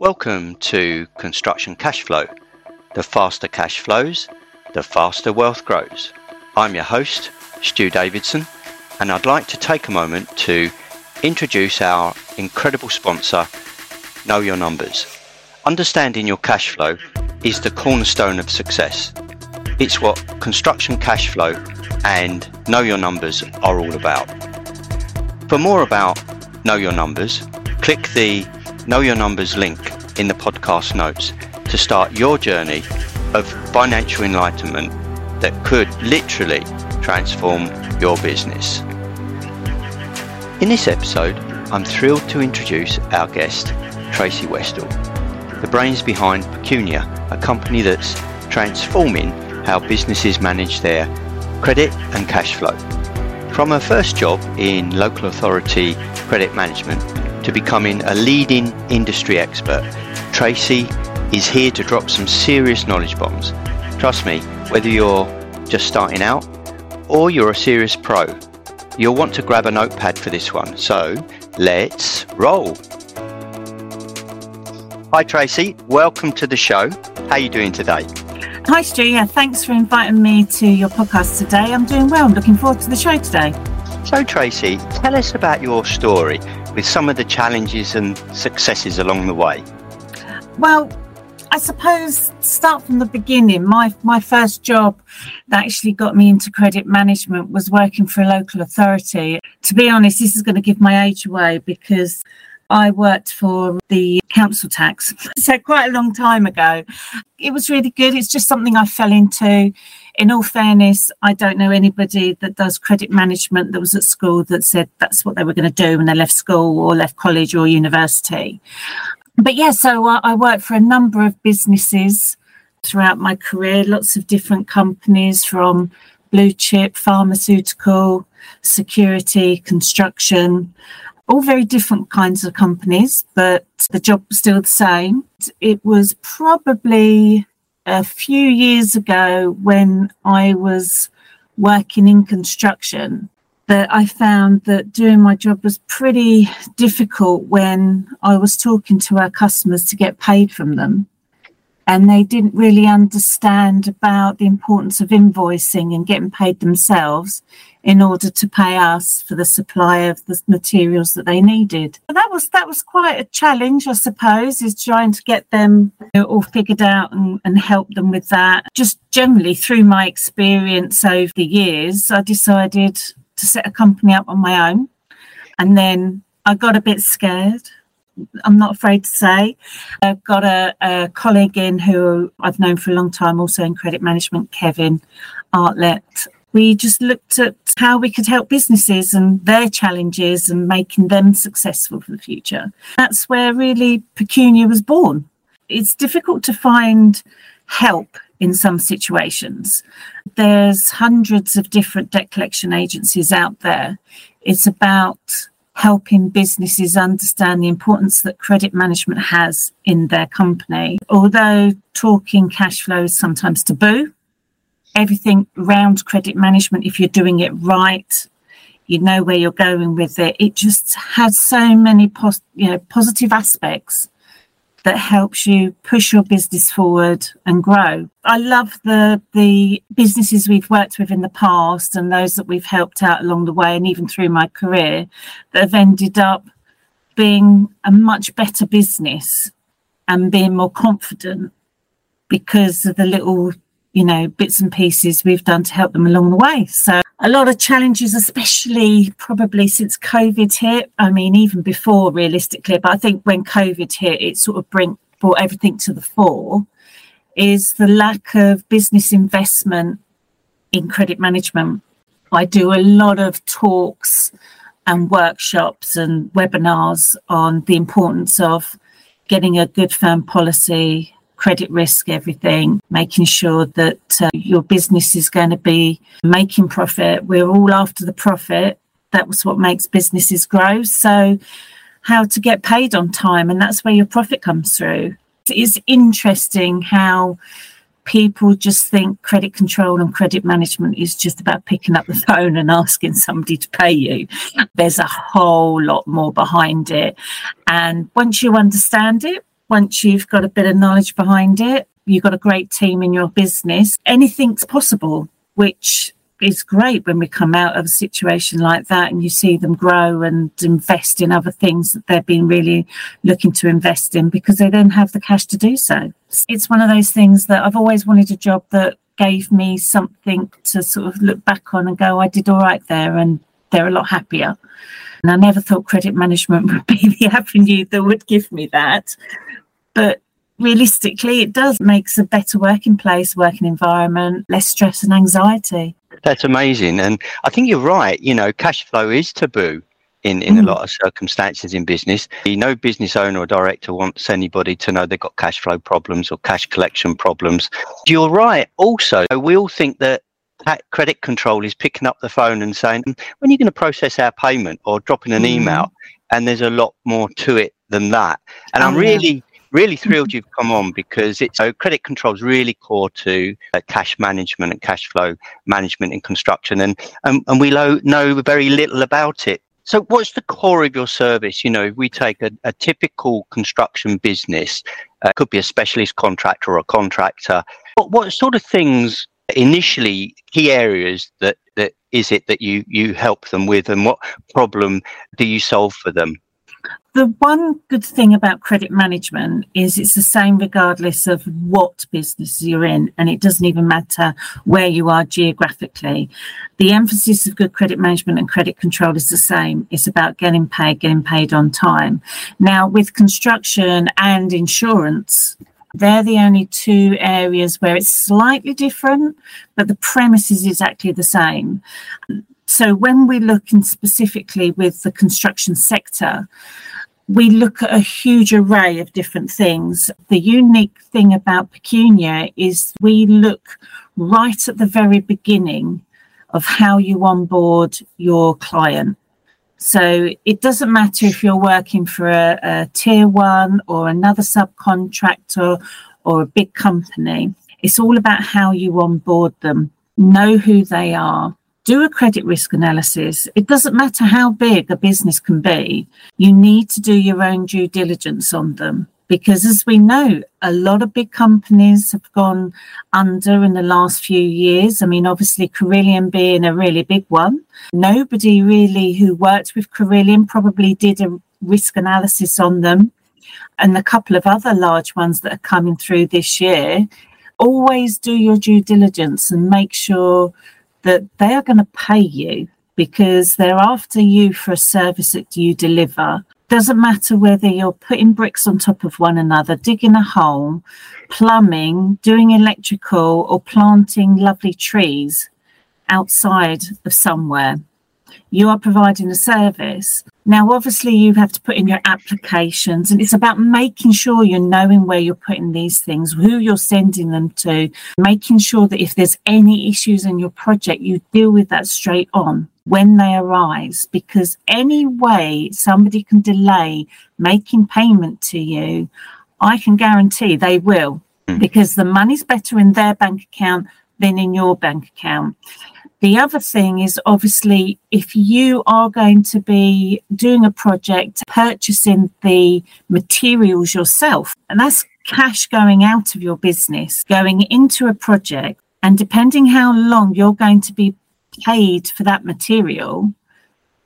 Welcome to Construction Cash Flow. The faster cash flows, the faster wealth grows. I'm your host, Stu Davidson, and I'd like to take a moment to introduce our incredible sponsor, Know Your Numbers. Understanding your cash flow is the cornerstone of success. It's what construction cash flow and Know Your Numbers are all about. For more about Know Your Numbers, click the Know Your Numbers link in the podcast notes to start your journey of financial enlightenment that could literally transform your business. In this episode, I'm thrilled to introduce our guest, Tracey Westell, the brains behind Pecunia, a company that's transforming how businesses manage their credit and cash flow. From her first job in local authority credit management to becoming a leading industry expert, Tracey is here to drop some serious knowledge bombs. Trust me, whether you're just starting out or you're a serious pro, you'll want to grab a notepad for this one. So let's roll. Hi Tracey, welcome to the show. How are you doing today? Hi, Stu. Yeah, thanks for inviting me to your podcast today. I'm doing well. I'm looking forward to the show today. So, Tracey, tell us about your story with some of the challenges and successes along the way. Well, I suppose start from the beginning. My my first job that actually got me into credit management was working for a local authority. To be honest, this is going to give my age away because I worked for the council tax, so quite a long time ago. It was really good. It's just something I fell into. In all fairness, I don't know anybody that does credit management that was at school that said that's what they were going to do when they left school or left college or university. But yeah, so I, I worked for a number of businesses throughout my career, lots of different companies from blue chip, pharmaceutical, security, construction all very different kinds of companies, but the job was still the same. It was probably a few years ago when I was working in construction that I found that doing my job was pretty difficult when I was talking to our customers to get paid from them and they didn't really understand about the importance of invoicing and getting paid themselves in order to pay us for the supply of the materials that they needed. That was that was quite a challenge, I suppose, is trying to get them all figured out and, and help them with that. Just generally through my experience over the years, I decided to set a company up on my own. And then I got a bit scared I'm not afraid to say. I've got a, a, colleague in who I've known for a long time, also in credit management, Kevin Artlett. We just looked at how we could help businesses and their challenges and making them successful for the future. That's where really Pecunia was born. It's difficult to find help in some situations. There's hundreds of different debt collection agencies out there. It's about helping businesses understand the importance that credit management has in their company. Although talking cash flow is sometimes taboo, everything around credit management, if you're doing it right, you know where you're going with it. It just has so many pos- you know positive aspects that helps you push your business forward and grow. I love the the businesses we've worked with in the past and those that we've helped out along the way and even through my career that have ended up being a much better business and being more confident because of the little you know bits and pieces we've done to help them along the way so a lot of challenges, especially probably since COVID hit. I mean, even before realistically, but I think when COVID hit, it sort of bring, brought everything to the fore. Is the lack of business investment in credit management. I do a lot of talks and workshops and webinars on the importance of getting a good firm policy credit risk, everything, making sure that uh, your business is going to be making profit. We're all after the profit. That was what makes businesses grow. So, how to get paid on time, and that's where your profit comes through. It's interesting how people just think credit control and credit management is just about picking up the phone and asking somebody to pay you. There's a whole lot more behind it. And once you understand it, once you've got a bit of knowledge behind it, you've got a great team in your business, anything's possible, which is great when we come out of a situation like that and you see them grow and invest in other things that they've been really looking to invest in because they then have the cash to do so. It's one of those things that I've always wanted a job that gave me something to sort of look back on and go, I did all right there and they're a lot happier. And I never thought credit management would be the avenue that would give me that. But realistically, it does makes a better working place, working environment, less stress and anxiety. That's amazing. And I think you're right. You know, cash flow is taboo in, in mm. a lot of circumstances in business. No business owner or director wants anybody to know they've got cash flow problems or cash collection problems. You're right. Also, we all think that credit control is picking up the phone and saying, when are you going to process our payment or dropping an mm. email? And there's a lot more to it than that. And oh, I'm really yeah really thrilled you've come on because it's so credit control is really core to uh, cash management and cash flow management in construction and um, and we lo- know very little about it so what's the core of your service you know if we take a, a typical construction business uh, could be a specialist contractor or a contractor what, what sort of things initially key areas that that is it that you you help them with and what problem do you solve for them the one good thing about credit management is it's the same regardless of what business you're in, and it doesn't even matter where you are geographically. The emphasis of good credit management and credit control is the same. It's about getting paid, getting paid on time. Now, with construction and insurance, they're the only two areas where it's slightly different, but the premise is exactly the same. So when we're looking specifically with the construction sector, we look at a huge array of different things. The unique thing about Pecunia is we look right at the very beginning of how you onboard your client. So it doesn't matter if you're working for a, a tier one or another subcontractor or a big company. It's all about how you onboard them, know who they are, do a credit risk analysis. It doesn't matter how big a business can be, you need to do your own due diligence on them. Because as we know, a lot of big companies have gone under in the last few years. I mean, obviously, Carillion being a really big one. Nobody really who worked with Carillion probably did a risk analysis on them. And a couple of other large ones that are coming through this year. Always do your due diligence and make sure that they are going to pay you because they're after you for a service that you deliver. Doesn't matter whether you're putting bricks on top of one another, digging a hole, plumbing, doing electrical, or planting lovely trees outside of somewhere. You are providing a service. Now, obviously, you have to put in your applications, and it's about making sure you're knowing where you're putting these things, who you're sending them to, making sure that if there's any issues in your project, you deal with that straight on when they arise. Because any way somebody can delay making payment to you, I can guarantee they will, hmm. because the money's better in their bank account than in your bank account. The other thing is obviously if you are going to be doing a project, purchasing the materials yourself, and that's cash going out of your business, going into a project, and depending how long you're going to be paid for that material,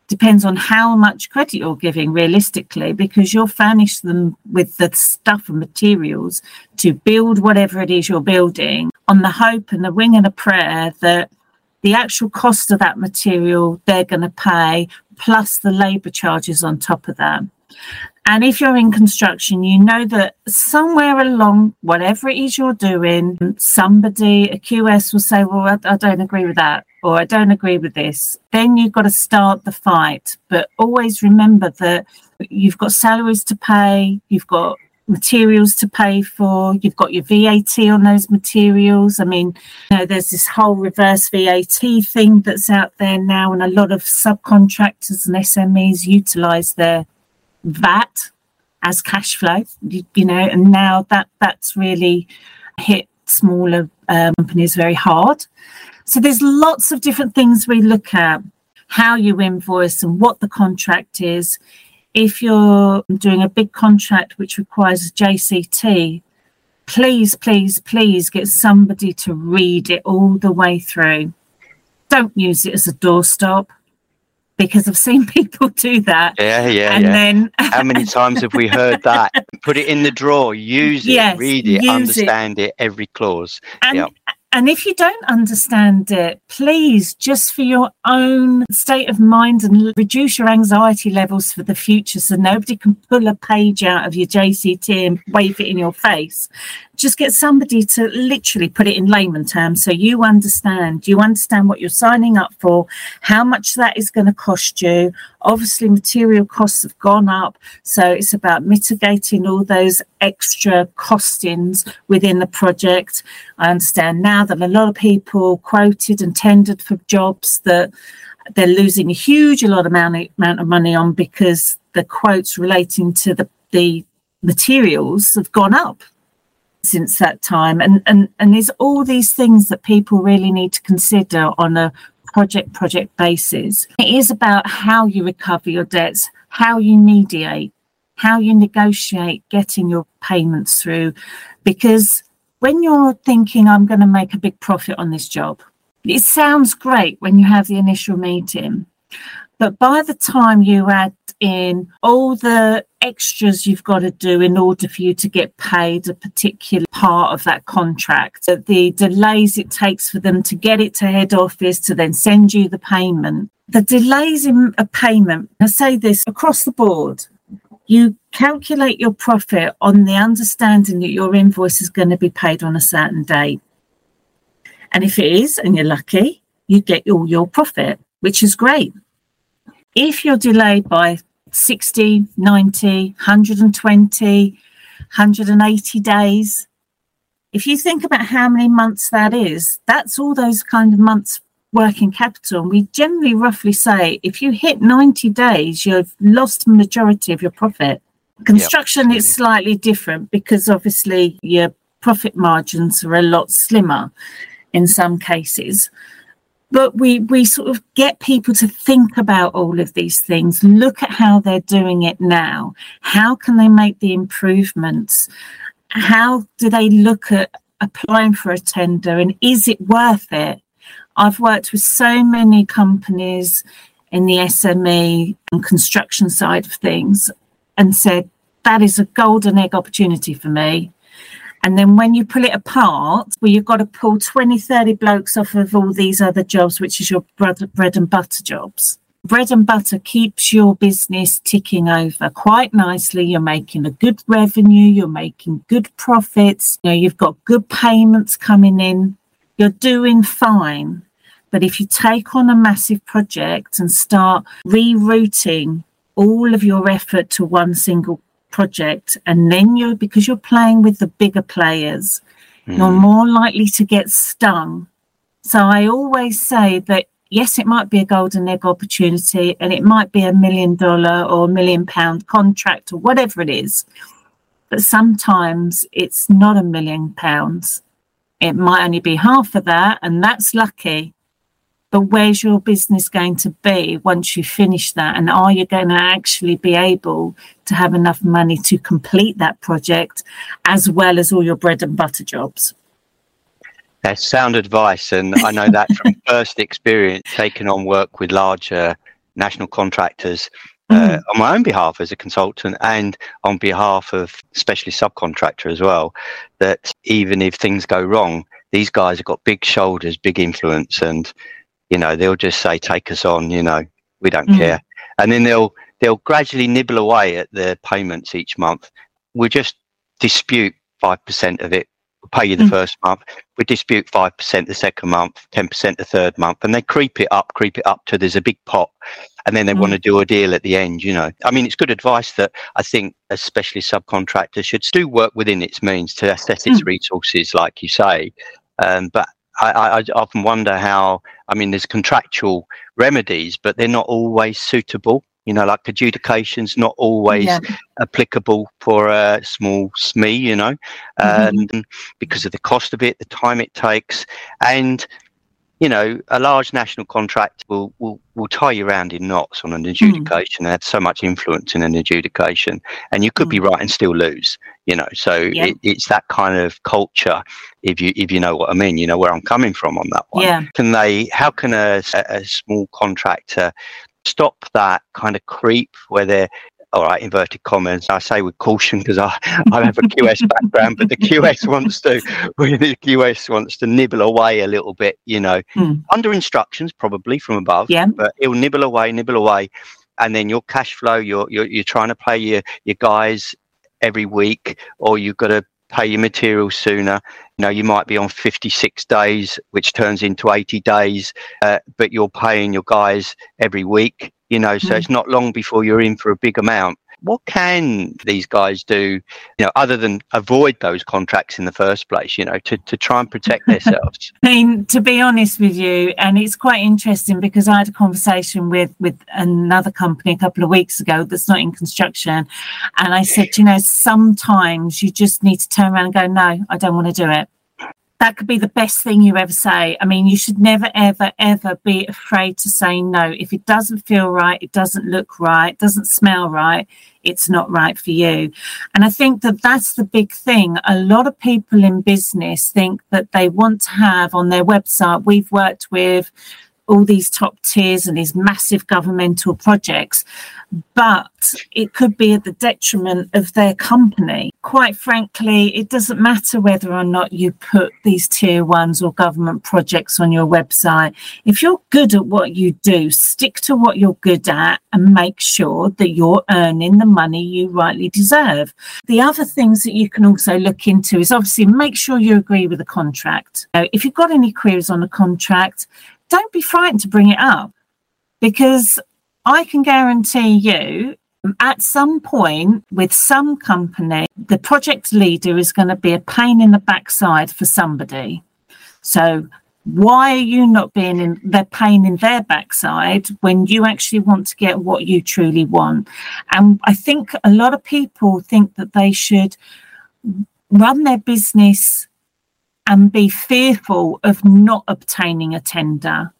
depends on how much credit you're giving realistically because you'll furnish them with the stuff and materials to build whatever it is you're building on the hope and the wing and a prayer that the actual cost of that material they're going to pay plus the labor charges on top of that and if you're in construction you know that somewhere along whatever it is you're doing somebody a qs will say well I, I don't agree with that or i don't agree with this then you've got to start the fight but always remember that you've got salaries to pay you've got materials to pay for. You've got your VAT on those materials. I mean, you know, there's this whole reverse VAT thing that's out there now, and a lot of subcontractors and SMEs utilize their VAT as cash flow. You, you know, and now that that's really hit smaller um, companies very hard. So there's lots of different things we look at how you invoice and what the contract is. If you're doing a big contract which requires JCT, please, please, please get somebody to read it all the way through. Don't use it as a doorstop because I've seen people do that. Yeah, yeah, and yeah. Then, How many times have we heard that? Put it in the drawer, use it, yes, read it, understand it. it. every clause. And, yep. And if you don't understand it, please, just for your own state of mind and reduce your anxiety levels for the future so nobody can pull a page out of your JCT and wave it in your face. Just get somebody to literally put it in layman terms so you understand. You understand what you're signing up for how much that is going to cost you. Obviously material costs have gone up so it's about mitigating all those extra costings within the project. I understand now that a lot of people quoted and tendered for jobs that they're losing a huge amount of money on because the quotes relating to the the materials have gone up since that time. And and and there's all these things that people really need to consider on a project project basis. It is about how you recover your debts how you mediate how you negotiate getting your payments through. Because when you're thinking i'm going to make a big profit on this job it sounds great when you have the initial meeting but by the time you add in all the extras you've got to do in order for you to get paid a particular part of that contract, the delays it takes for them to get it to head office to then send you the payment, the delays in a payment, I say this across the board, you calculate your profit on the understanding that your invoice is going to be paid on a certain date. And if it is, and you're lucky, you get all your profit, which is great. If you're delayed by 60, 90, 120, 180 days, if you think about how many months that is, that's all those kind of months working capital. And we generally roughly say if you hit 90 days, you've lost the majority of your profit. Construction yep. is slightly different because obviously your profit margins are a lot slimmer in some cases but we we sort of get people to think about all of these things look at how they're doing it now how can they make the improvements how do they look at applying for a tender and is it worth it i've worked with so many companies in the sme and construction side of things and said that is a golden egg opportunity for me and then when you pull it apart, well, you've got to pull 20, 30 blokes off of all these other jobs, which is your bread, and butter jobs. Bread and butter keeps your business ticking over quite nicely. You're making a good revenue, you're making good profits, you know, you've got good payments coming in, you're doing fine. But if you take on a massive project and start rerouting all of your effort to one single project and then you're because you're playing with the bigger players mm. you're more likely to get stung so i always say that yes it might be a golden egg opportunity and it might be a million dollar or a million pound contract or whatever it is but sometimes it's not a million pounds it might only be half of that and that's lucky but where's your business going to be once you finish that? And are you going to actually be able to have enough money to complete that project as well as all your bread and butter jobs? That's sound advice. And I know that from first experience taking on work with larger national contractors uh, mm. on my own behalf as a consultant and on behalf of especially subcontractor as well, that even if things go wrong, these guys have got big shoulders, big influence, and you know they'll just say take us on you know we don't mm. care and then they'll they'll gradually nibble away at the payments each month we'll just dispute 5% of it we'll pay you the mm. first month we dispute 5% the second month 10% the third month and they creep it up creep it up to there's a big pot and then they mm. want to do a deal at the end you know i mean it's good advice that i think especially subcontractors should do work within its means to assess its mm. resources like you say um, but I, I, often wonder how, I mean, there's contractual remedies, but they're not always suitable You know, like adjudication's not always yeah. applicable for a small SME, you know, mm-hmm. um, because of the cost of it, the time it takes, and you know, a large national contract will, will, will tie you around in knots on an adjudication. Mm. They have so much influence in an adjudication, and you could mm. be right and still lose. You know, so yeah. it, it's that kind of culture. If you if you know what I mean, you know where I'm coming from on that one. Yeah. Can they? How can a, a small contractor stop that kind of creep where they're all right, inverted commas. I say with caution because I, I have a QS background, but the QS wants to the QS wants to nibble away a little bit, you know, mm. under instructions probably from above. Yeah. But it'll nibble away, nibble away, and then your cash flow, you're you're, you're trying to pay your your guys every week, or you've got to pay your materials sooner. You know, you might be on 56 days, which turns into 80 days, uh, but you're paying your guys every week you know, so mm. it's not long before you're in for a big amount. What can these guys do, you know, other than avoid those contracts in the first place, you know, to, to try and protect themselves? I mean, to be honest with you, and it's quite interesting because I had a conversation with with another company a couple of weeks ago that's not in construction, and I said, you know, sometimes you just need to turn around and go, no, I don't want to do it that could be the best thing you ever say. I mean, you should never, ever, ever be afraid to say no. If it doesn't feel right, it doesn't look right, doesn't smell right, it's not right for you. And I think that that's the big thing. A lot of people in business think that they want to have on their website, we've worked with all these top tiers and these massive governmental projects, but it could be at the detriment of their company. Quite frankly, it doesn't matter whether or not you put these tier ones or government projects on your website. If you're good at what you do, stick to what you're good at and make sure that you're earning the money you rightly deserve. The other things that you can also look into is obviously make sure you agree with the contract. If you've got any queries on the contract, don't be frightened to bring it up because I can guarantee you at some point with some company, the project leader is going to be a pain in the backside for somebody. So why are you not being in their pain in their backside when you actually want to get what you truly want? And I think a lot of people think that they should run their business and be fearful of not obtaining a tender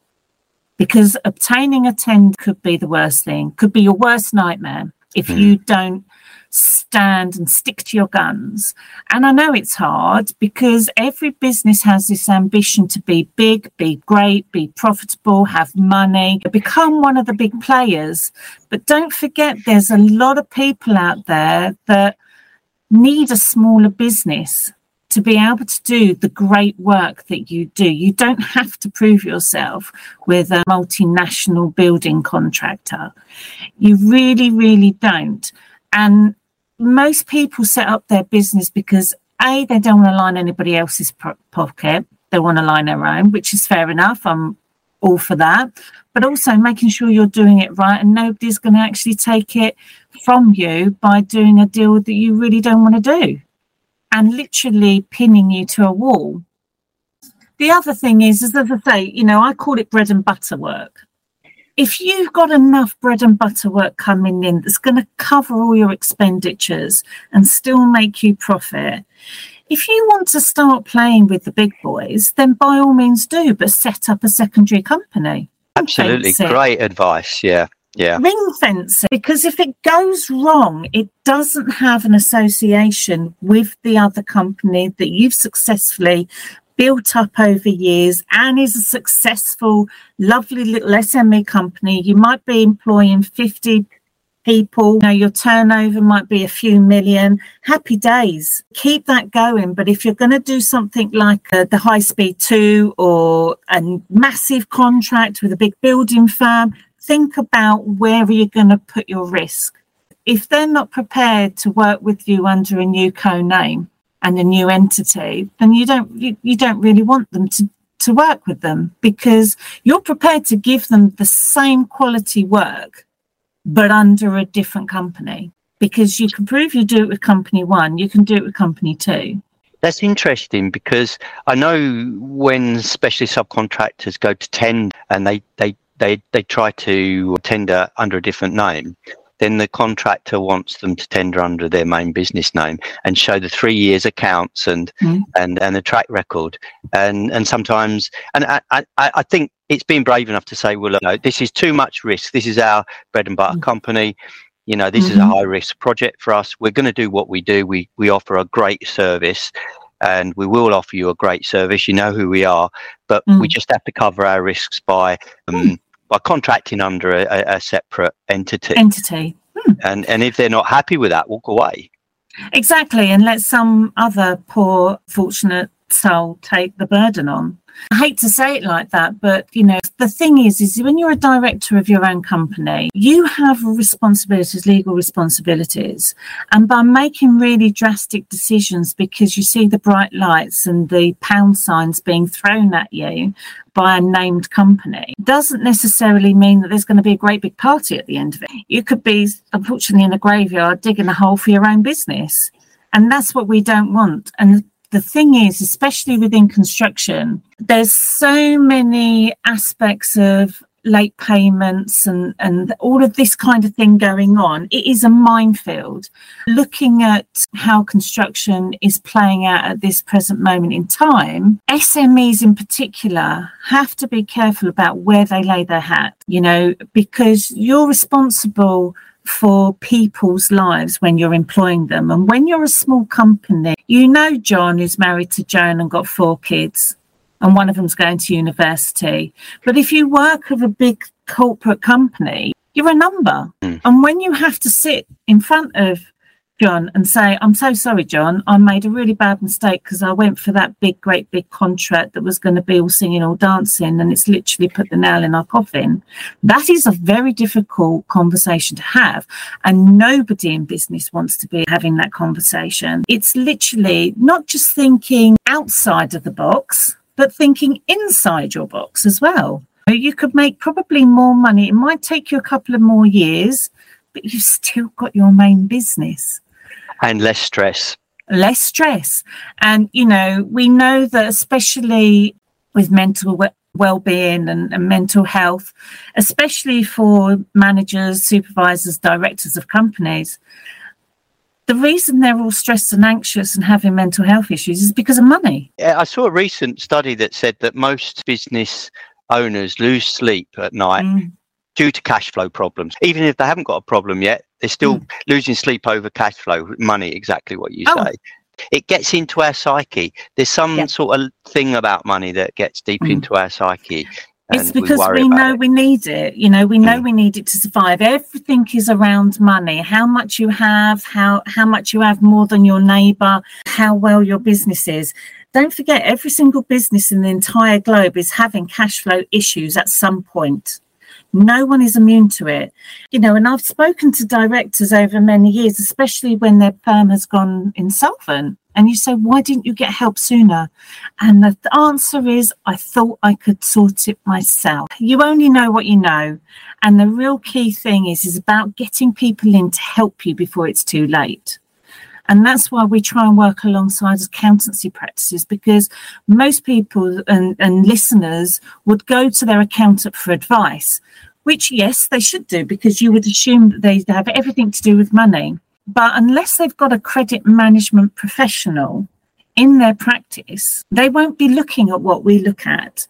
because obtaining a tender could be the worst thing, could be your worst nightmare if mm. you don't stand and stick to your guns. And I know it's hard because every business has this ambition to be big, be great, be profitable, have money, become one of the big players. But don't forget, there's a lot of people out there that need a smaller business to be able to do the great work that you do. You don't have to prove yourself with a multinational building contractor. You really, really don't. And most people set up their business because A, they don't want to line anybody else's pocket. They want to line their own, which is fair enough. I'm all for that. But also making sure you're doing it right and nobody's going to actually take it from you by doing a deal that you really don't want to do and literally pinning you to a wall. The other thing is, is as I say, you know, I call it bread and butter work. If you've got enough bread and butter work coming in that's going to cover all your expenditures and still make you profit, if you want to start playing with the big boys, then by all means do, but set up a secondary company. Absolutely. Great advice. Yeah yeah. ring fence because if it goes wrong, it doesn't have an association with the other company that you've successfully built up over years and is a successful, lovely little SME company. You might be employing 50 people. You your turnover might be a few million. Happy days. Keep that going. But if you're going to do something like uh, the High Speed 2 or a massive contract with a big building firm, think about where are you're going to put your risk. If they're not prepared to work with you under a new co-name and a new entity, then you don't you, you don't really want them to to work with them because you're prepared to give them the same quality work but under a different company because you can prove you do it with company one you can do it with company two that's interesting because I know when specialist subcontractors go to tend and they, they they they try to tender under a different name, then the contractor wants them to tender under their main business name and show the three years accounts and mm. and and the track record and and sometimes and I, I, I think it's been brave enough to say well no, this is too much risk this is our bread and butter mm. company you know this mm-hmm. is a mm-hmm. high risk project for us we're going to do what we do we we offer a great service and we will offer you a great service you know who we are but mm. we just have to cover our risks by um, mm by contracting under a, a separate entity. Entity. Hmm. And and if they're not happy with that, walk away. Exactly, and let some other poor, fortunate soul take the burden on. I hate to say it like that, but you know, the thing is, is when you're a director of your own company, you have responsibilities, legal responsibilities. And by making really drastic decisions because you see the bright lights and the pound signs being thrown at you by a named company doesn't necessarily mean that there's going to be a great big party at the end of it. You could be, unfortunately, in a graveyard digging a hole for your own business. And that's what we don't want. And the thing is, especially within construction, there's so many aspects of late payments and, and all of this kind of thing going on. It is a minefield. Looking at how construction is playing out at this present moment in time, SMEs in particular have to be careful about where they lay their hat, you know, because you're responsible for people's lives when you're employing them. And when you're a small company, you know John is married to Joan and got four kids, and one of them's going to university. But if you work with a big corporate company, you're a number. Mm. And when you have to sit in front of John and say, I'm so sorry, John, I made a really bad mistake because I went for that big, great big contract that was going to be all singing, all dancing, and it's literally put the nail in our coffin. That is a very difficult conversation to have. And nobody in business wants to be having that conversation. It's literally not just thinking outside of the box, but thinking inside your box as well. You could make probably more money. It might take you a couple of more years, but you've still got your main business and less stress. Less stress. And you know we know that especially with mental well-being and, and, mental health especially for managers supervisors directors of companies the reason they're all stressed and anxious and having mental health issues is because of money. Yeah, i saw a recent study that said that most business owners lose sleep at night mm. Due to cash flow problems even if they haven't got a problem yet they're still mm. losing sleep over cash flow, money, exactly what you oh. say. It gets into our psyche. There's some yeah. sort of thing about money that gets deep mm. into our psyche. It's because we, we know it. we need it. You know, we know mm. we need it to survive. Everything is around money. How much you have, how how much you have more than your neighbor, how well your business is. Don't forget, every single business in the entire globe is having cash flow issues at some point. No one is immune to it. You know, and I've spoken to directors over many years, especially when their firm has gone insolvent. And you say, why didn't you get help sooner? And the answer is, I thought I could sort it myself. You only know what you know. And the real key thing is, is about getting people in to help you before it's too late. And that's why we try and work alongside accountancy practices because most people and, and listeners would go to their accountant for advice, which, yes, they should do because you would assume that they have everything to do with money. But unless they've got a credit management professional in their practice, they won't be looking at what we look at.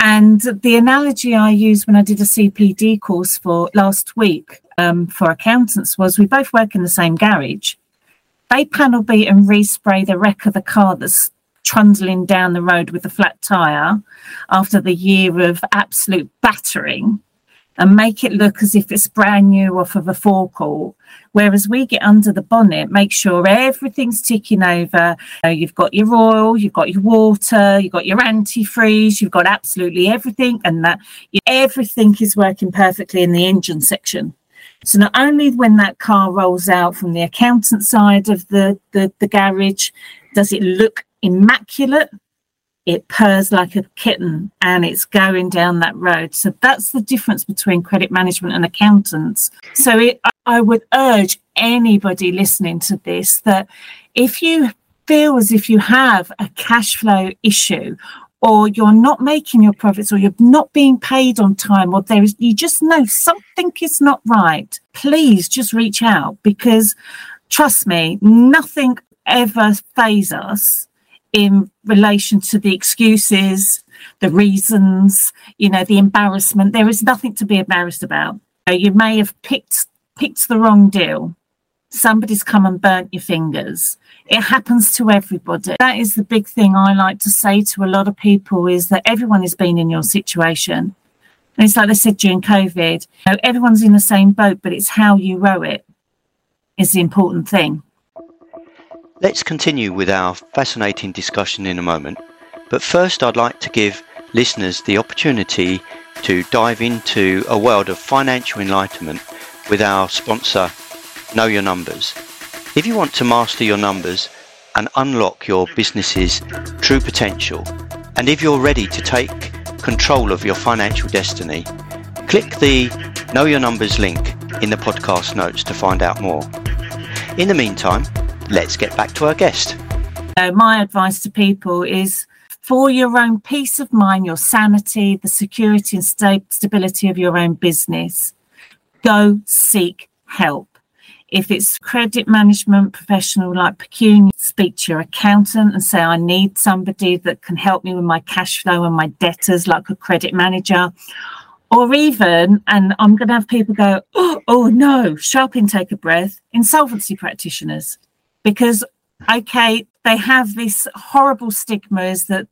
And the analogy I used when I did a CPD course for last week um, for accountants was we both work in the same garage they panel beat and respray the wreck of the car that's trundling down the road with a flat tyre after the year of absolute battering and make it look as if it's brand new off of a forecourt. Whereas we get under the bonnet, make sure everything's ticking over. Uh, you've got your oil, you've got your water, you've got your antifreeze, you've got absolutely everything, and that everything is working perfectly in the engine section. So not only when that car rolls out from the accountant side of the, the, the garage, does it look immaculate, it purrs like a kitten and it's going down that road. So that's the difference between credit management and accountants. So it, I would urge anybody listening to this that if you feel as if you have a cash flow issue or you're not making your profits or you're not being paid on time or there is you just know something is not right please just reach out because trust me nothing ever faze us in relation to the excuses the reasons you know the embarrassment. There is nothing to be embarrassed about. You may have picked picked the wrong deal somebody's come and burnt your fingers. It happens to everybody. That is the big thing i like to say to a lot of people is that everyone has been in your situation. And it's like they said during covid you know, everyone's in the same boat but it's how you row it is the important thing. Let's continue with our fascinating discussion in a moment. But first i'd like to give listeners the opportunity to dive into a world of financial enlightenment with our sponsor know your numbers. If you want to master your numbers and unlock your business's true potential, and if you're ready to take control of your financial destiny, click the Know Your Numbers link in the podcast notes to find out more. In the meantime, let's get back to our guest. So my advice to people is for your own peace of mind, your sanity, the security and stability of your own business, go seek help. If it's credit management professional like Pecunia, speak to your accountant and say, I need somebody that can help me with my cash flow and my debtors, like a credit manager. Or even, and I'm going to have people go, oh, oh no, sharp intake of breath, insolvency practitioners. Because, okay, they have this horrible stigma is that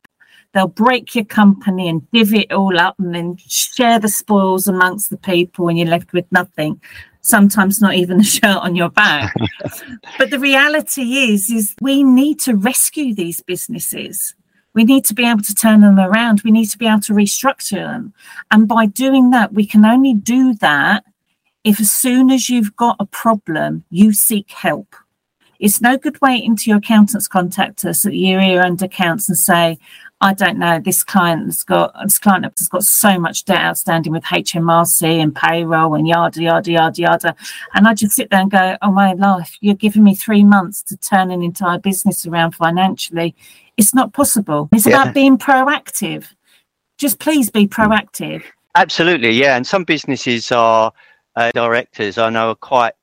they'll break your company and divvy it all up and then share the spoils amongst the people and you're left with nothing sometimes not even a shirt on your back. but the reality is, is we need to rescue these businesses. We need to be able to turn them around. We need to be able to restructure them. And by doing that, we can only do that if as soon as you've got a problem, you seek help. It's no good waiting to your accountants contact us at year end accounts and say, I don't know, this client's got this client has got so much debt outstanding with HMRC and payroll and yada yada yada yada. And I just sit there and go, Oh my life, you're giving me three months to turn an entire business around financially. It's not possible. It's yeah. about being proactive. Just please be proactive. Absolutely, yeah. And some businesses are uh, directors I know are quite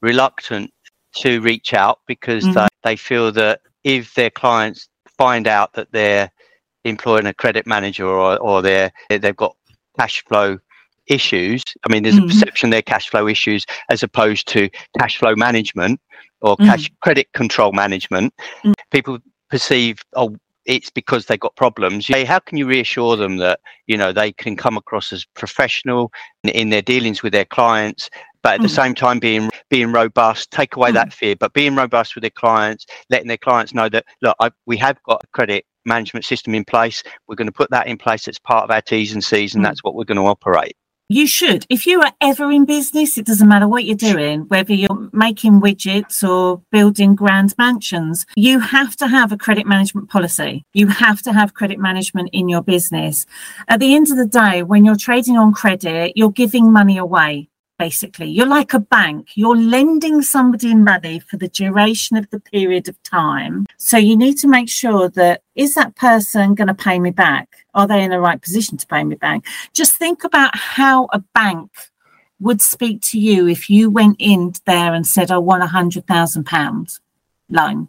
reluctant to reach out because mm-hmm. they, they feel that if their clients find out that they're employing a credit manager or, or they're, they've got cash flow issues. I mean, there's mm-hmm. a perception they're cash flow issues as opposed to cash flow management or mm-hmm. cash credit control management. Mm-hmm. People perceive, oh, it's because they've got problems. Hey, how can you reassure them that you know they can come across as professional in, in their dealings with their clients, but at mm. the same time being being robust, take away mm. that fear, but being robust with their clients, letting their clients know that look, I, we have got a credit management system in place. We're going to put that in place as part of our T's and C's, and mm. that's what we're going to operate. You should. If you are ever in business, it doesn't matter what you're doing, whether you're making widgets or building grand mansions, you have to have a credit management policy. You have to have credit management in your business. At the end of the day, when you're trading on credit, you're giving money away basically. You're like a bank. You're lending somebody money for the duration of the period of time. So you need to make sure that is that person going to pay me back? Are they in the right position to pay me back? Just think about how a bank would speak to you if you went in there and said, I want a hundred thousand pounds loan.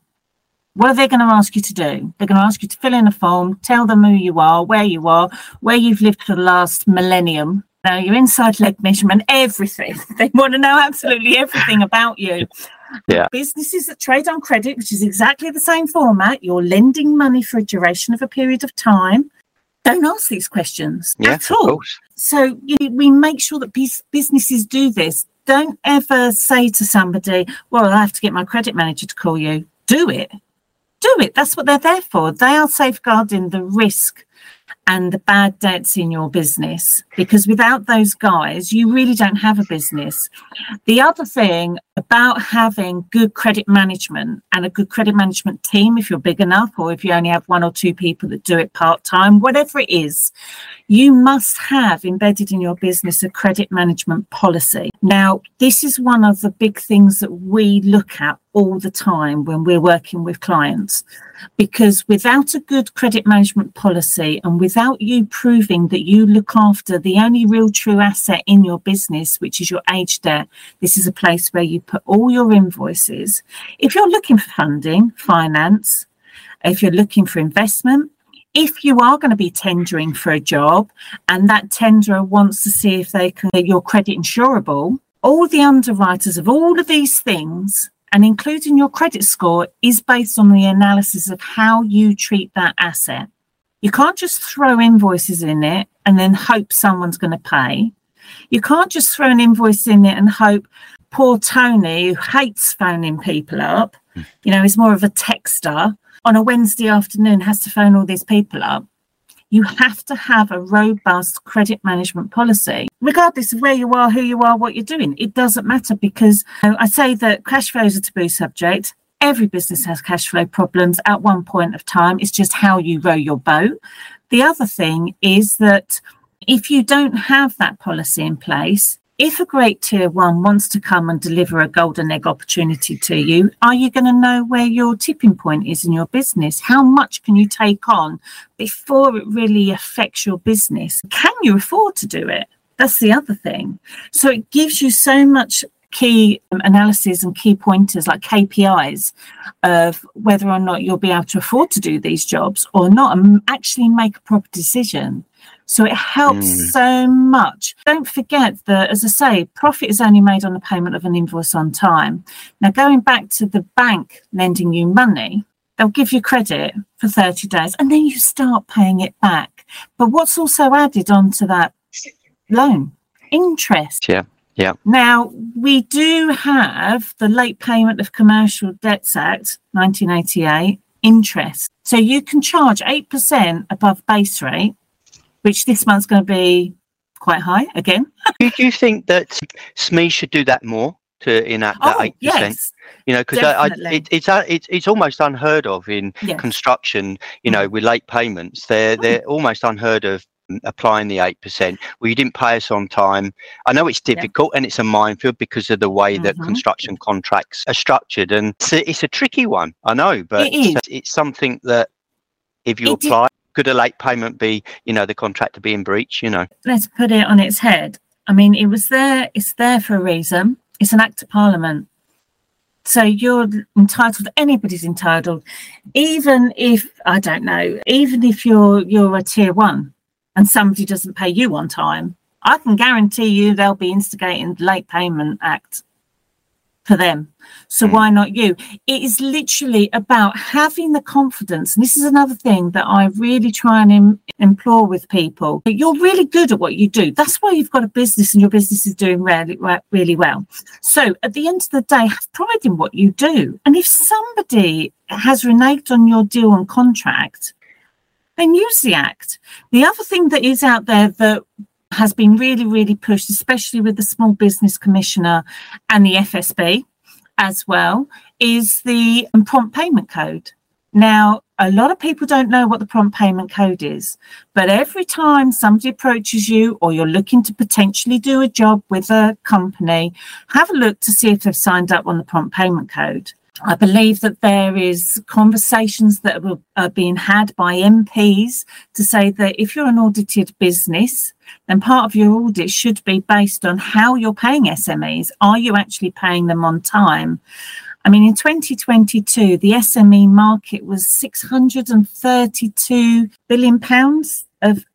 What are they going to ask you to do? They're going to ask you to fill in a form, tell them who you are, where you are, where you've lived for the last millennium, know your inside leg measurement, everything. They want to know absolutely everything about you. Yeah. Businesses that trade on credit, which is exactly the same format, you're lending money for a duration of a period of time. Don't ask these questions yeah, at all. So you we make sure that businesses do this. Don't ever say to somebody, "Well, I have to get my credit manager to call you." Do it. Do it. That's what they're there for. They are safeguarding the risk and the bad debts in your business because without those guys you really don't have a business. The other thing about having good credit management and a good credit management team if you're big enough or if you only have one or two people that do it part time whatever it is you must have embedded in your business a credit management policy. Now this is one of the big things that we look at all the time when we're working with clients because without a good credit management policy and without you proving that you look after the only real true asset in your business, which is your age debt, this is a place where you put all your invoices. If you're looking for funding, finance, if you're looking for investment, if you are going to be tendering for a job and that tenderer wants to see if they can get your credit insurable, all the underwriters of all of these things and including your credit score is based on the analysis of how you treat that asset. You can't just throw invoices in it and then hope someone's going to pay. You can't just throw an invoice in it and hope poor Tony, who hates phoning people up, hmm. you know, is more of a texter on a Wednesday afternoon, has to phone all these people up. You have to have a robust credit management policy, regardless of where you are, who you are, what you're doing. It doesn't matter because you know, I say that cash flow is a taboo subject. Every business has cash flow problems at one point of time. It's just how you row your boat. The other thing is that if you don't have that policy in place, if a great tier one wants to come and deliver a golden egg opportunity to you, are you going to know where your tipping point is in your business? How much can you take on before it really affects your business? Can you afford to do it? That's the other thing. So it gives you so much key um, analysis and key pointers like KPIs of whether or not you'll be able to afford to do these jobs or not and actually make a proper decision. So it helps mm. so much. Don't forget that, as I say, profit is only made on the payment of an invoice on time. Now, going back to the bank lending you money, they'll give you credit for 30 days and then you start paying it back. But what's also added onto that loan? Interest. Yeah. Yeah. Now, we do have the Late Payment of Commercial Debts Act 1988 interest. So you can charge 8% above base rate which this month's going to be quite high again. do you think that SME should do that more to enact that oh, eight oh, percent? Yes, you know, because it, it's uh, it's it's almost unheard of in yes. construction. You know, mm. with late payments, they're mm. they're almost unheard of applying the 8% well you didn't pay us on time i know it's difficult yeah. and it's a minefield because of the way mm-hmm. that construction contracts are structured and it's a, it's a tricky one i know but it's, it's something that if you it apply could a late payment be, you know, the contractor being breached? You know, let's put it on its head. I mean, it was there. It's there for a reason. It's an act of parliament. So you're entitled. Anybody's entitled, even if I don't know. Even if you're you're a tier one, and somebody doesn't pay you on time, I can guarantee you they'll be instigating late payment act for them. So mm. why not you? It is literally about having the confidence. And this is another thing that I really try and Im- implore with people. You're really good at what you do. That's why you've got a business and your business is doing really, really well. So at the end of the day, have pride in what you do. And if somebody has reneged on your deal and contract, then use the act. The other thing that is out there that has been really, really pushed, especially with the Small Business Commissioner and the FSB as well, is the prompt payment code. Now, a lot of people don't know what the prompt payment code is, but every time somebody approaches you or you're looking to potentially do a job with a company, have a look to see if they've signed up on the prompt payment code. I believe that there is conversations that are being had by MPs to say that if you're an audited business, then part of your audit should be based on how you're paying SMEs. Are you actually paying them on time? I mean, in 2022, the SME market was 632 billion pounds of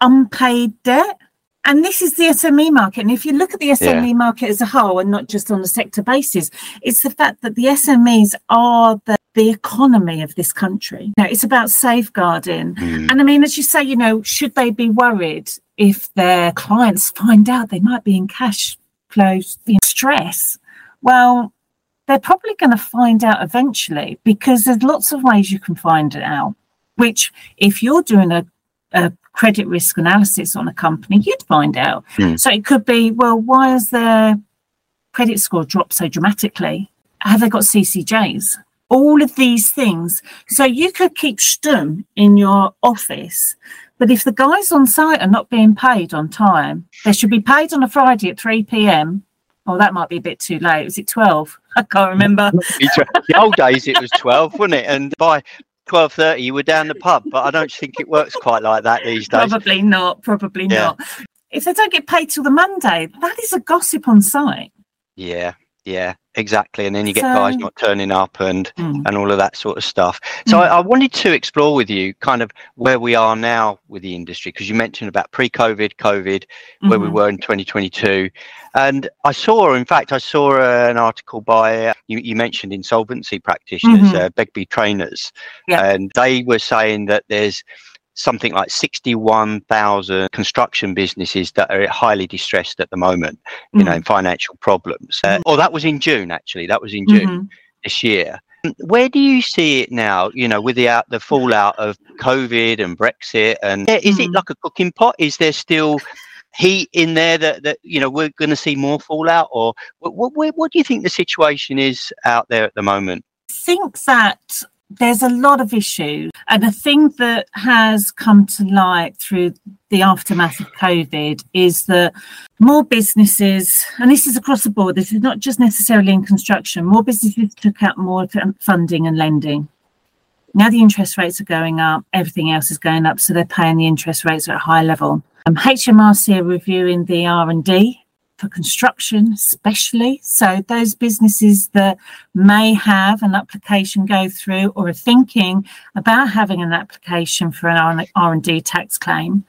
unpaid debt. And this is the SME market. And if you look at the SME yeah. market as a whole and not just on a sector basis, it's the fact that the SMEs are the, the economy of this country. Now, it's about safeguarding. Mm. And I mean, as you say, you know, should they be worried if their clients find out they might be in cash flow stress? Well, they're probably going to find out eventually because there's lots of ways you can find it out. Which, if you're doing a, a credit risk analysis on a company, you'd find out. Mm. So it could be, well, why has their credit score dropped so dramatically? Have they got CCJs? All of these things. So you could keep stum in your office, but if the guys on site are not being paid on time, they should be paid on a Friday at 3 p.m. Oh, that might be a bit too late. Was it 12? I can't remember. the old days it was 12, wasn't it? And by 12.30 you were down the pub, but I don't think it works quite like that these days. Probably not. Probably yeah. not. If they don't get paid till the Monday, that is a gossip on site. Yeah, yeah, exactly. And then you get so, guys not turning up and mm. and all of that sort of stuff. So mm. I, I, wanted to explore with you kind of where we are now with the industry because you mentioned about pre-COVID, COVID, where mm-hmm. we were in 2022, and I saw, in fact, I saw uh, an article by uh, you, you, mentioned insolvency practitioners, mm-hmm. uh, Begbies Traynor, yeah. and they were saying that there's something like 61,000 construction businesses that are highly distressed at the moment, you mm know, in financial problems. Uh, mm-hmm. oh, that was in June, actually. That was in June mm-hmm. this year. Where do you see it now, you know, with the, the fallout of COVID and Brexit? And is mm-hmm. it like a cooking pot? Is there still heat in there that, that you know, we're going to see more fallout? Or what, what, what do you think the situation is out there at the moment? I think that there's a lot of issues. And a thing that has come to light through the aftermath of COVID is that more businesses, and this is across the board, this is not just necessarily in construction, more businesses took out more funding and lending. Now the interest rates are going up, everything else is going up, so they're paying the interest rates at a high level. Um, HMRC are reviewing the R&D for construction, especially. So those businesses that may have an application go through or are thinking about having an application for an R&D tax claim,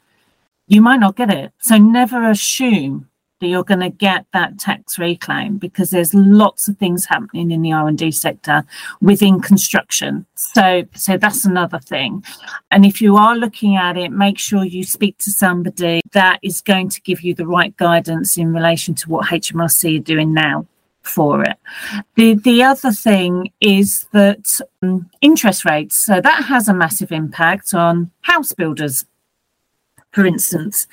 you might not get it. So never assume you're going to get that tax reclaim because there's lots of things happening in the R&D sector within construction. So so that's another thing. And if you are looking at it, make sure you speak to somebody that is going to give you the right guidance in relation to what HMRC are doing now for it. The the other thing is that um, interest rates. So that has a massive impact on house builders for instance,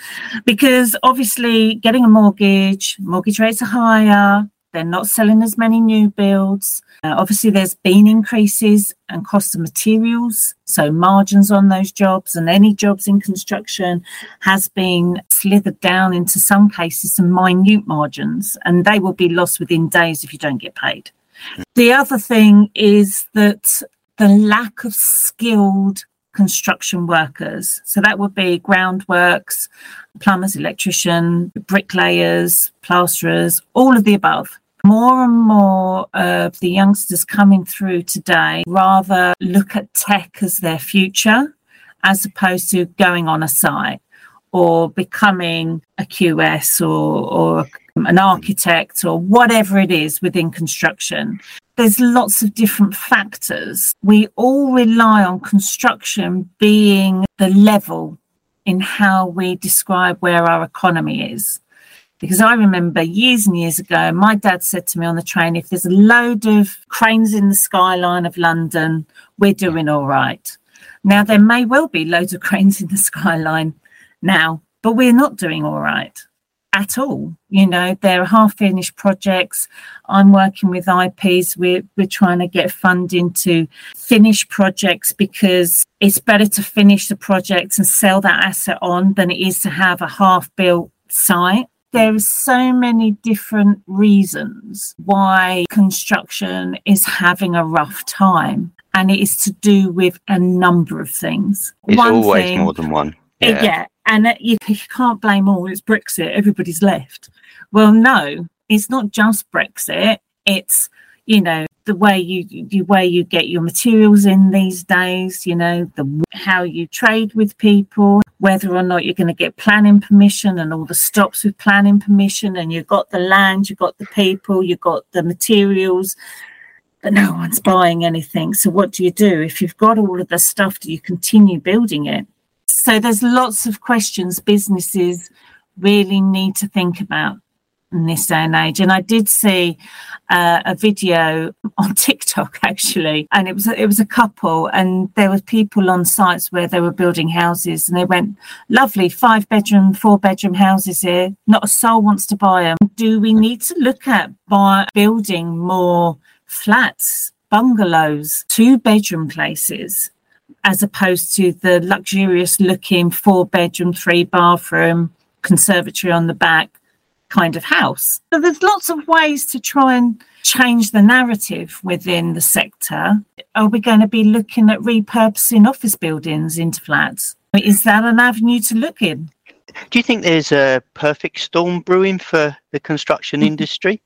because obviously getting a mortgage, mortgage rates are higher, they're not selling as many new builds. Uh, obviously, there's been increases and cost of materials, so margins on those jobs and any jobs in construction has been slithered down into some cases some minute margins, and they will be lost within days if you don't get paid. The other thing is that the lack of skilled construction workers. So that would be groundworks, plumbers, electrician, bricklayers, plasterers, all of the above. More and more of the youngsters coming through today rather look at tech as their future as opposed to going on a site or becoming a QS or, or an architect or whatever it is within construction there's lots of different factors. We all rely on construction being the level in how we describe where our economy is. Because I remember years and years ago, my dad said to me on the train, if there's a load of cranes in the skyline of London, we're doing all right. Now, there may well be loads of cranes in the skyline now, but we're not doing all right at all. You know, they're half finished projects. I'm working with IPs. We're, we're trying to get funding to finish projects because it's better to finish the projects and sell that asset on than it is to have a half built site. There are so many different reasons why construction is having a rough time. And it is to do with a number of things. It's one always thing, more than one. Yeah. yeah. And you, you can't blame all it's brexit everybody's left. Well no it's not just brexit it's you know the way you the way you get your materials in these days you know the how you trade with people whether or not you're going to get planning permission and all the stops with planning permission and you've got the land you've got the people you've got the materials but no one's buying anything. So what do you do? If you've got all of the stuff do you continue building it so there's lots of questions businesses really need to think about in this day and age. And I did see uh, a video on TikTok actually, and it was it was a couple, and there were people on sites where they were building houses, and they went, "Lovely, five bedroom, four bedroom houses here. Not a soul wants to buy them. Do we need to look at by building more flats?" Bungalows, two bedroom places as opposed to the luxurious looking four bedroom, three bathroom conservatory on the back kind of house. So there's lots of ways to try and change the narrative within the sector. Are we going to be looking at repurposing office buildings into flats? Is that an avenue to look in? Do you think there's a perfect storm brewing for the construction industry?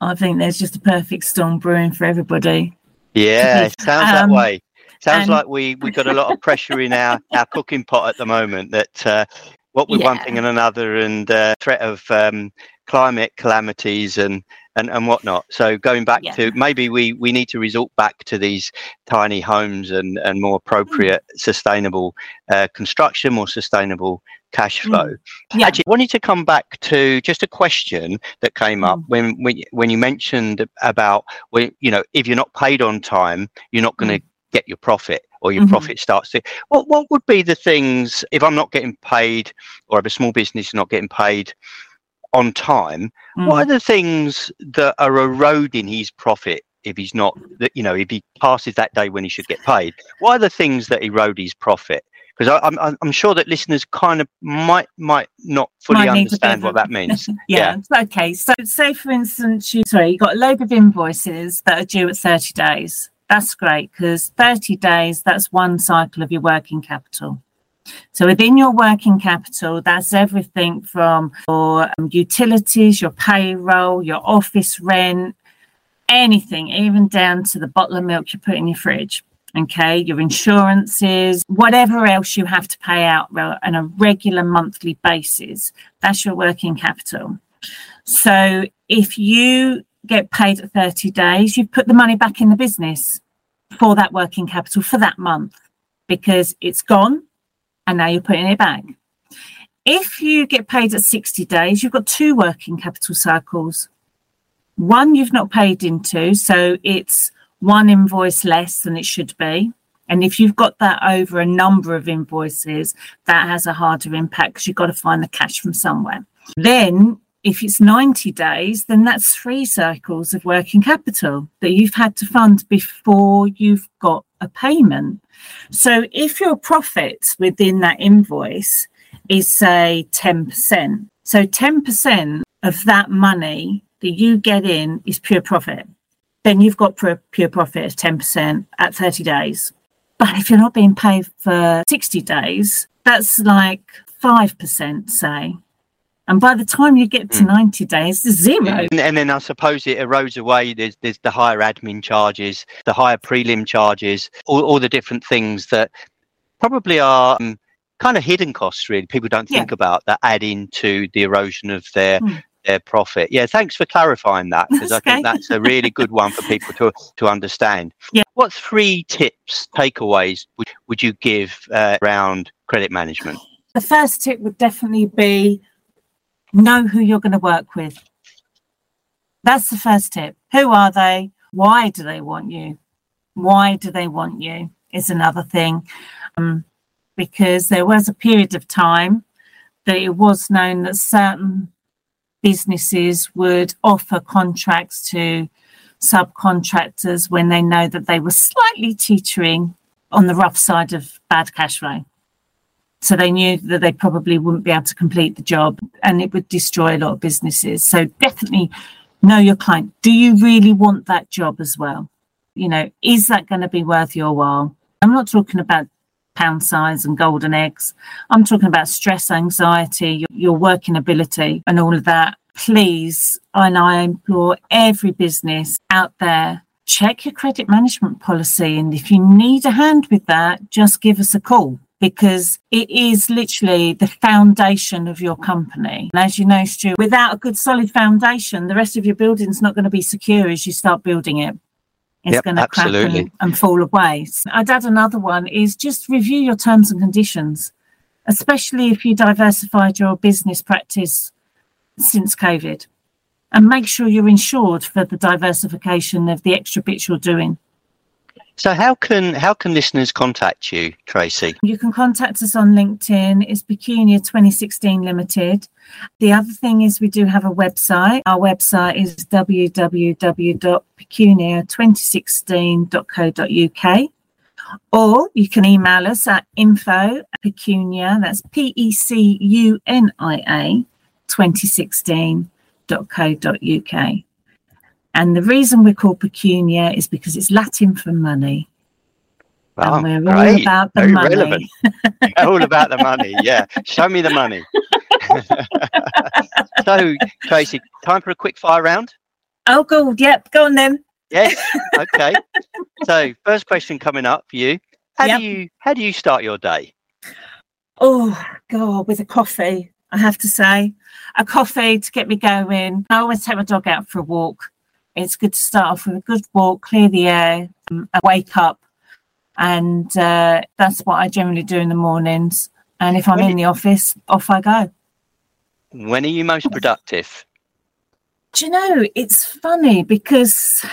I think there's just a perfect storm brewing for everybody. Yeah, sounds um, that way. Sounds like we we got a lot of pressure in our, our cooking pot at the moment. That uh, what with yeah. one thing and another, and uh, threat of um, climate calamities and and, and whatnot. So going back yeah. to maybe we, we need to resort back to these tiny homes and, and more appropriate mm. sustainable uh, construction, more sustainable cash flow. Mm. Yeah. Actually, I wanted to come back to just a question that came up mm. when, when when you mentioned about when you know if you're not paid on time, you're not going to mm. Get your profit or your mm-hmm. profit starts to what what would be the things if I'm not getting paid or if a small business is not getting paid on time, mm. what are the things that are eroding his profit if he's not, that you know, if he passes that day when he should get paid? What are the things that erode his profit? Because I'm, I'm sure that listeners kind of might might not fully might understand what that means. yeah. yeah. Okay. So say for instance, you sorry, you got a load of invoices that are due at 30 days. That's great because 30 days, that's one cycle of your working capital. So within your working capital, that's everything from your um, utilities, your payroll, your office rent, anything, even down to the bottle of milk you put in your fridge. Okay, your insurances, whatever else you have to pay out on a regular monthly basis, that's your working capital. So if you get paid at 30 days, you've put the money back in the business for that working capital for that month because it's gone and now you're putting it back. If you get paid at 60 days, you've got two working capital cycles. One you've not paid into, so it's one invoice less than it should be. And if you've got that over a number of invoices, that has a harder impact because you've got to find the cash from somewhere. Then, if it's 90 days, then that's three cycles of working capital that you've had to fund before you've got a payment. So if your profit within that invoice is, say, 10%, so 10% of that money that you get in is pure profit, then you've got pure profit of 10% at 30 days. But if you're not being paid for 60 days, that's like 5%, say. And by the time you get to mm. 90 days, zero. And, and, then I suppose it erodes away. There's, there's the higher admin charges, the higher prelim charges, all, all the different things that probably are um, kind of hidden costs, really. People don't think yeah. about that add into the erosion of their. Mm. Their profit. Yeah, thanks for clarifying that because I think that's a really good one for people to to understand. Yeah. What three tips, takeaways would, would you give uh, around credit management? The first tip would definitely be know who you're going to work with. That's the first tip. Who are they? Why do they want you? Why do they want you? Is another thing. Um, because there was a period of time that it was known that certain businesses would offer contracts to subcontractors when they know that they were slightly teetering on the rough side of bad cash flow. So they knew that they probably wouldn't be able to complete the job and it would destroy a lot of businesses. So definitely know your client. Do you really want that job as well? You know, is that going to be worth your while? I'm not talking about pound size and golden eggs. I'm talking about stress, anxiety, your, your working ability, and all of that. Please, and I implore every business out there check your credit management policy. And if you need a hand with that, just give us a call because it is literally the foundation of your company. And as you know, Stu, without a good solid foundation, the rest of your building's not going to be secure as you start building it. It's yep, going to crack and, and fall away. So I'd add another one is just review your terms and conditions, especially if you diversified your business practice since COVID. And make sure you're insured for the diversification of the extra bits you're doing. So how can how can listeners contact you, Tracey? You can contact us on LinkedIn. It's Pecunia 2016 Limited. The other thing is we do have a website. Our website is www.pecunia2016.co.uk. Or you can email us at info at pecunia, that's P E C U N I A, 2016.co.uk. And the reason we're called Pecunia is because it's Latin for money. Wow, and ah, we're great. all about the Very money. relevant. all about the money. Yeah. Show me the money. so, Tracey, time for a quick fire round? Oh, good. Yep. Go on then. Yes. Okay. so, first question coming up for you. How Yep. do you how do you start your day? Oh, God, with a coffee, I have to say. A coffee to get me going. I always take my dog out for a walk. It's good to start off with a good walk, clear the air, um, and wake up. And uh, that's what I generally do in the mornings. And if I'm When in the office, off I go. When are you most productive? Do you know, it's funny because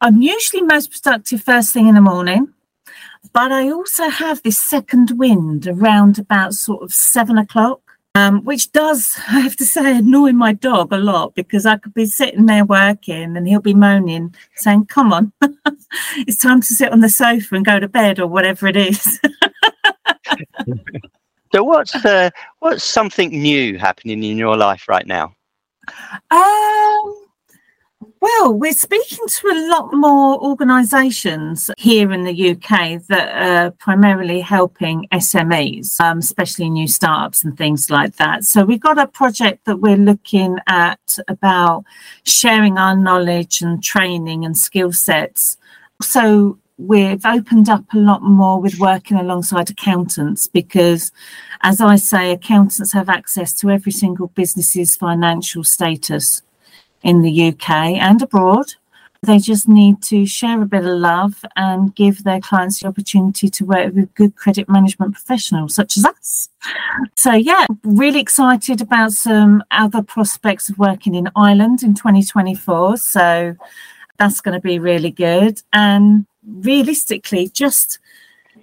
I'm usually most productive first thing in the morning, but I also have this second wind around about sort of seven o'clock, um, which does, I have to say, annoy my dog a lot because I could be sitting there working and he'll be moaning, saying, Come on, it's time to sit on the sofa and go to bed or whatever it is. So what's uh, what's something new happening in your life right now? Um, well, we're speaking to a lot more organisations here in the UK that are primarily helping SMEs, um, especially new startups and things like that. So we've got a project that we're looking at about sharing our knowledge and training and skill sets. So we've opened up a lot more with working alongside accountants because as I say, accountants have access to every single business's financial status in the UK and abroad. They just need to share a bit of love and give their clients the opportunity to work with good credit management professionals such as us. So, yeah, really excited about some other prospects of working in Ireland in 2024. So, that's going to be really good. And realistically, just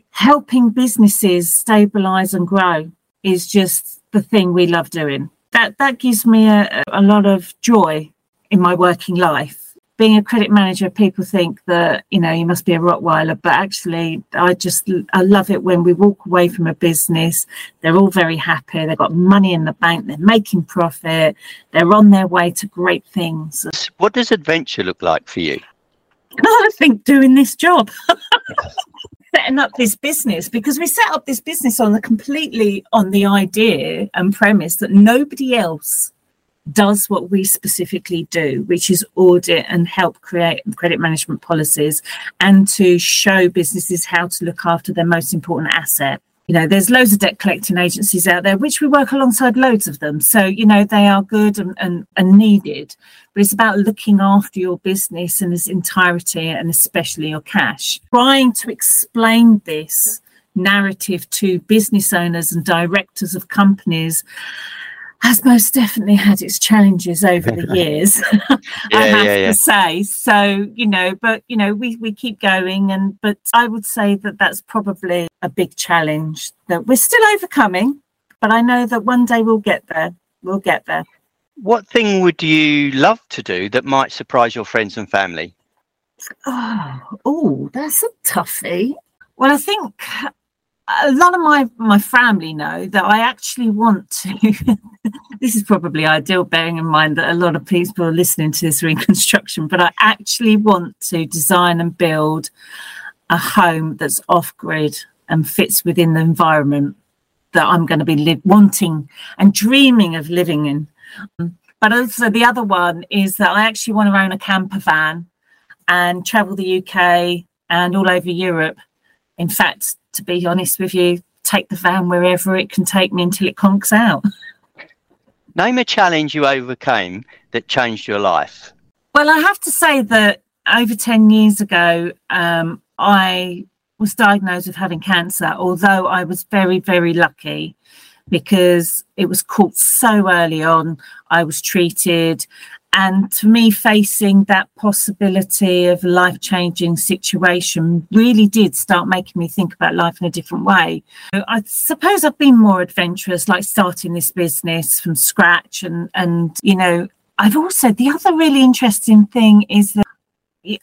helping businesses stabilize and grow is just the thing we love doing. That that gives me a, a lot of joy in my working life. Being a credit manager, people think that you know you must be a Rottweiler, but actually, I just I love it when we walk away from a business. They're all very happy. They've got money in the bank. They're making profit. They're on their way to great things. What does adventure look like for you? I think doing this job, setting up this business, because we set up this business on the completely on the idea and premise that nobody else does what we specifically do, which is audit and help create credit management policies and to show businesses how to look after their most important asset. You know, there's loads of debt collecting agencies out there, which we work alongside loads of them. So, you know, they are good and, and, and needed, but it's about looking after your business in its entirety and especially your cash. Trying to explain this narrative to business owners and directors of companies has most definitely had its challenges over the years. I have yeah, yeah. to say. So you know, but you know, we we keep going, and but I would say that that's probably a big challenge that we're still overcoming. But I know that one day we'll get there. We'll get there. What thing would you love to do that might surprise your friends and family? Oh, oh, that's a toughie. Well, I think Uh, a lot of my my family know that I actually want to. this is probably ideal, bearing in mind that a lot of people are listening to this reconstruction. But I actually want to design and build a home that's off grid and fits within the environment that I'm going to be live, wanting and dreaming of living in. Um, but also the other one is that I actually want to own a camper van and travel the UK and all over Europe. In fact, to be honest with you, take the van wherever it can take me until it conks out. Name a challenge you overcame that changed your life. Well, I have to say that over 10 years ago, um, I was diagnosed with having cancer, although I was very, very lucky because it was caught so early on. I was treated. And to me, facing that possibility of a life changing situation really did start making me think about life in a different way. I suppose I've been more adventurous, like starting this business from scratch. And, and you know, I've also, the other really interesting thing is that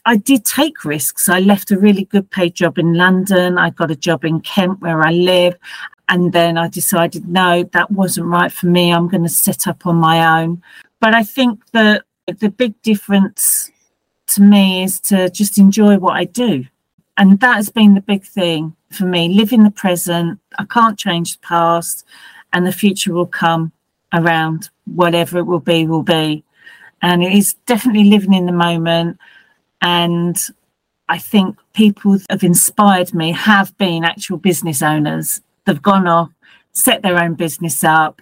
I did take risks. I left a really good paid job in London. I got a job in Kent where I live. And then I decided, no, that wasn't right for me. I'm going to set up on my own. But I think that the big difference to me is to just enjoy what I do. And that has been the big thing for me. Live in the present. I can't change the past, and the future will come around. Whatever it will be, will be. And it is definitely living in the moment. And I think people that have inspired me have been actual business owners. They've gone off, set their own business up,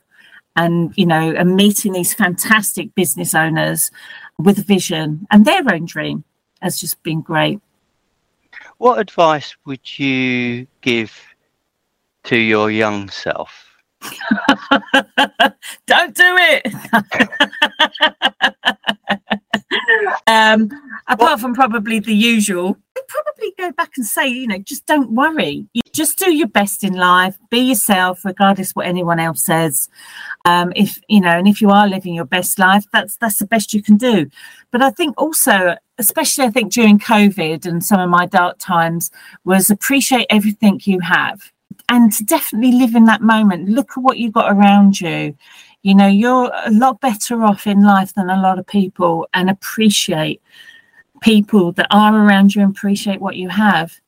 and you know, and meeting these fantastic business owners with vision and their own dream has just been great. What advice would you give to your young self? Don't do it. um, apart what? from probably the usual, go back and say, you know, just don't worry. You just do your best in life. Be yourself, regardless what anyone else says. Um, if you know, and if you are living your best life, that's that's the best you can do. But I think also, especially I think during COVID and some of my dark times, was appreciate everything you have and to definitely live in that moment. Look at what you've got around you. You know, you're a lot better off in life than a lot of people and appreciate people that are around you and appreciate what you have.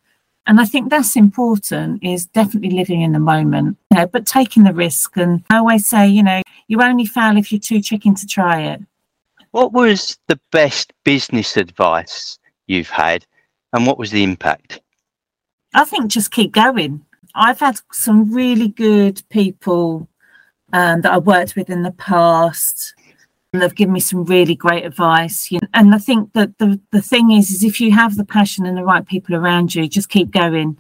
And I think that's important is definitely living in the moment, you know, but taking the risk. And I always say, you know, you only fail if you're too chicken to try it. What was the best business advice you've had and what was the impact? I think just keep going. I've had some really good people um, that I worked with in the past. They've given me some really great advice. You know, and I think that the, the thing is, is if you have the passion and the right people around you, just keep going.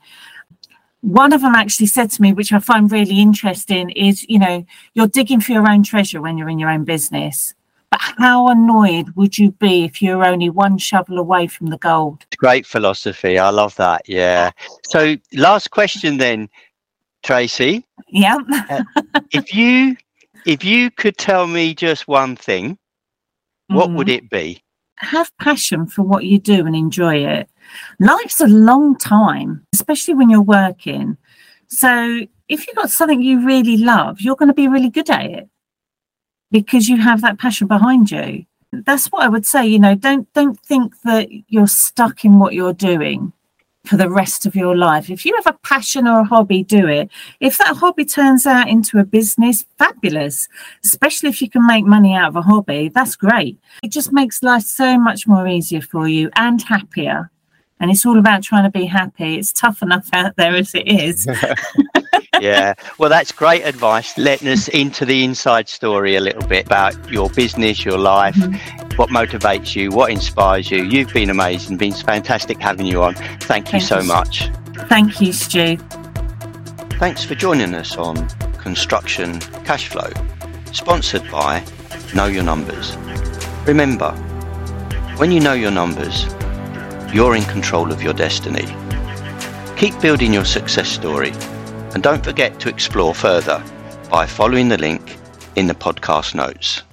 One of them actually said to me, which I find really interesting, is you know, you're digging for your own treasure when you're in your own business. But how annoyed would you be if you were only one shovel away from the gold? Great philosophy. I love that. Yeah. So, last question then, Tracey. Yeah. uh, if you if you could tell me just one thing, what mm. would it be? Have passion for what you do and enjoy it. Life's a long time, especially when you're working. So if you've got something you really love, you're going to be really good at it because you have that passion behind you. That's what I would say. You know, don't don't think that you're stuck in what you're doing for the rest of your life. If you have a passion or a hobby, do it. If that hobby turns out into a business, fabulous. Especially if you can make money out of a hobby, that's great. It just makes life so much more easier for you and happier. And it's all about trying to be happy. It's tough enough out there as it is. yeah. Well, that's great advice. Letting us into the inside story a little bit about your business, your life, mm-hmm. what motivates you, what inspires you. You've been amazing. Been fantastic having you on. Thank you Thank so you. much. Thank you, Stu. Thanks for joining us on Construction Cash Flow, sponsored by Know Your Numbers. Remember, when you know your numbers, you're in control of your destiny. Keep building your success story and don't forget to explore further by following the link in the podcast notes.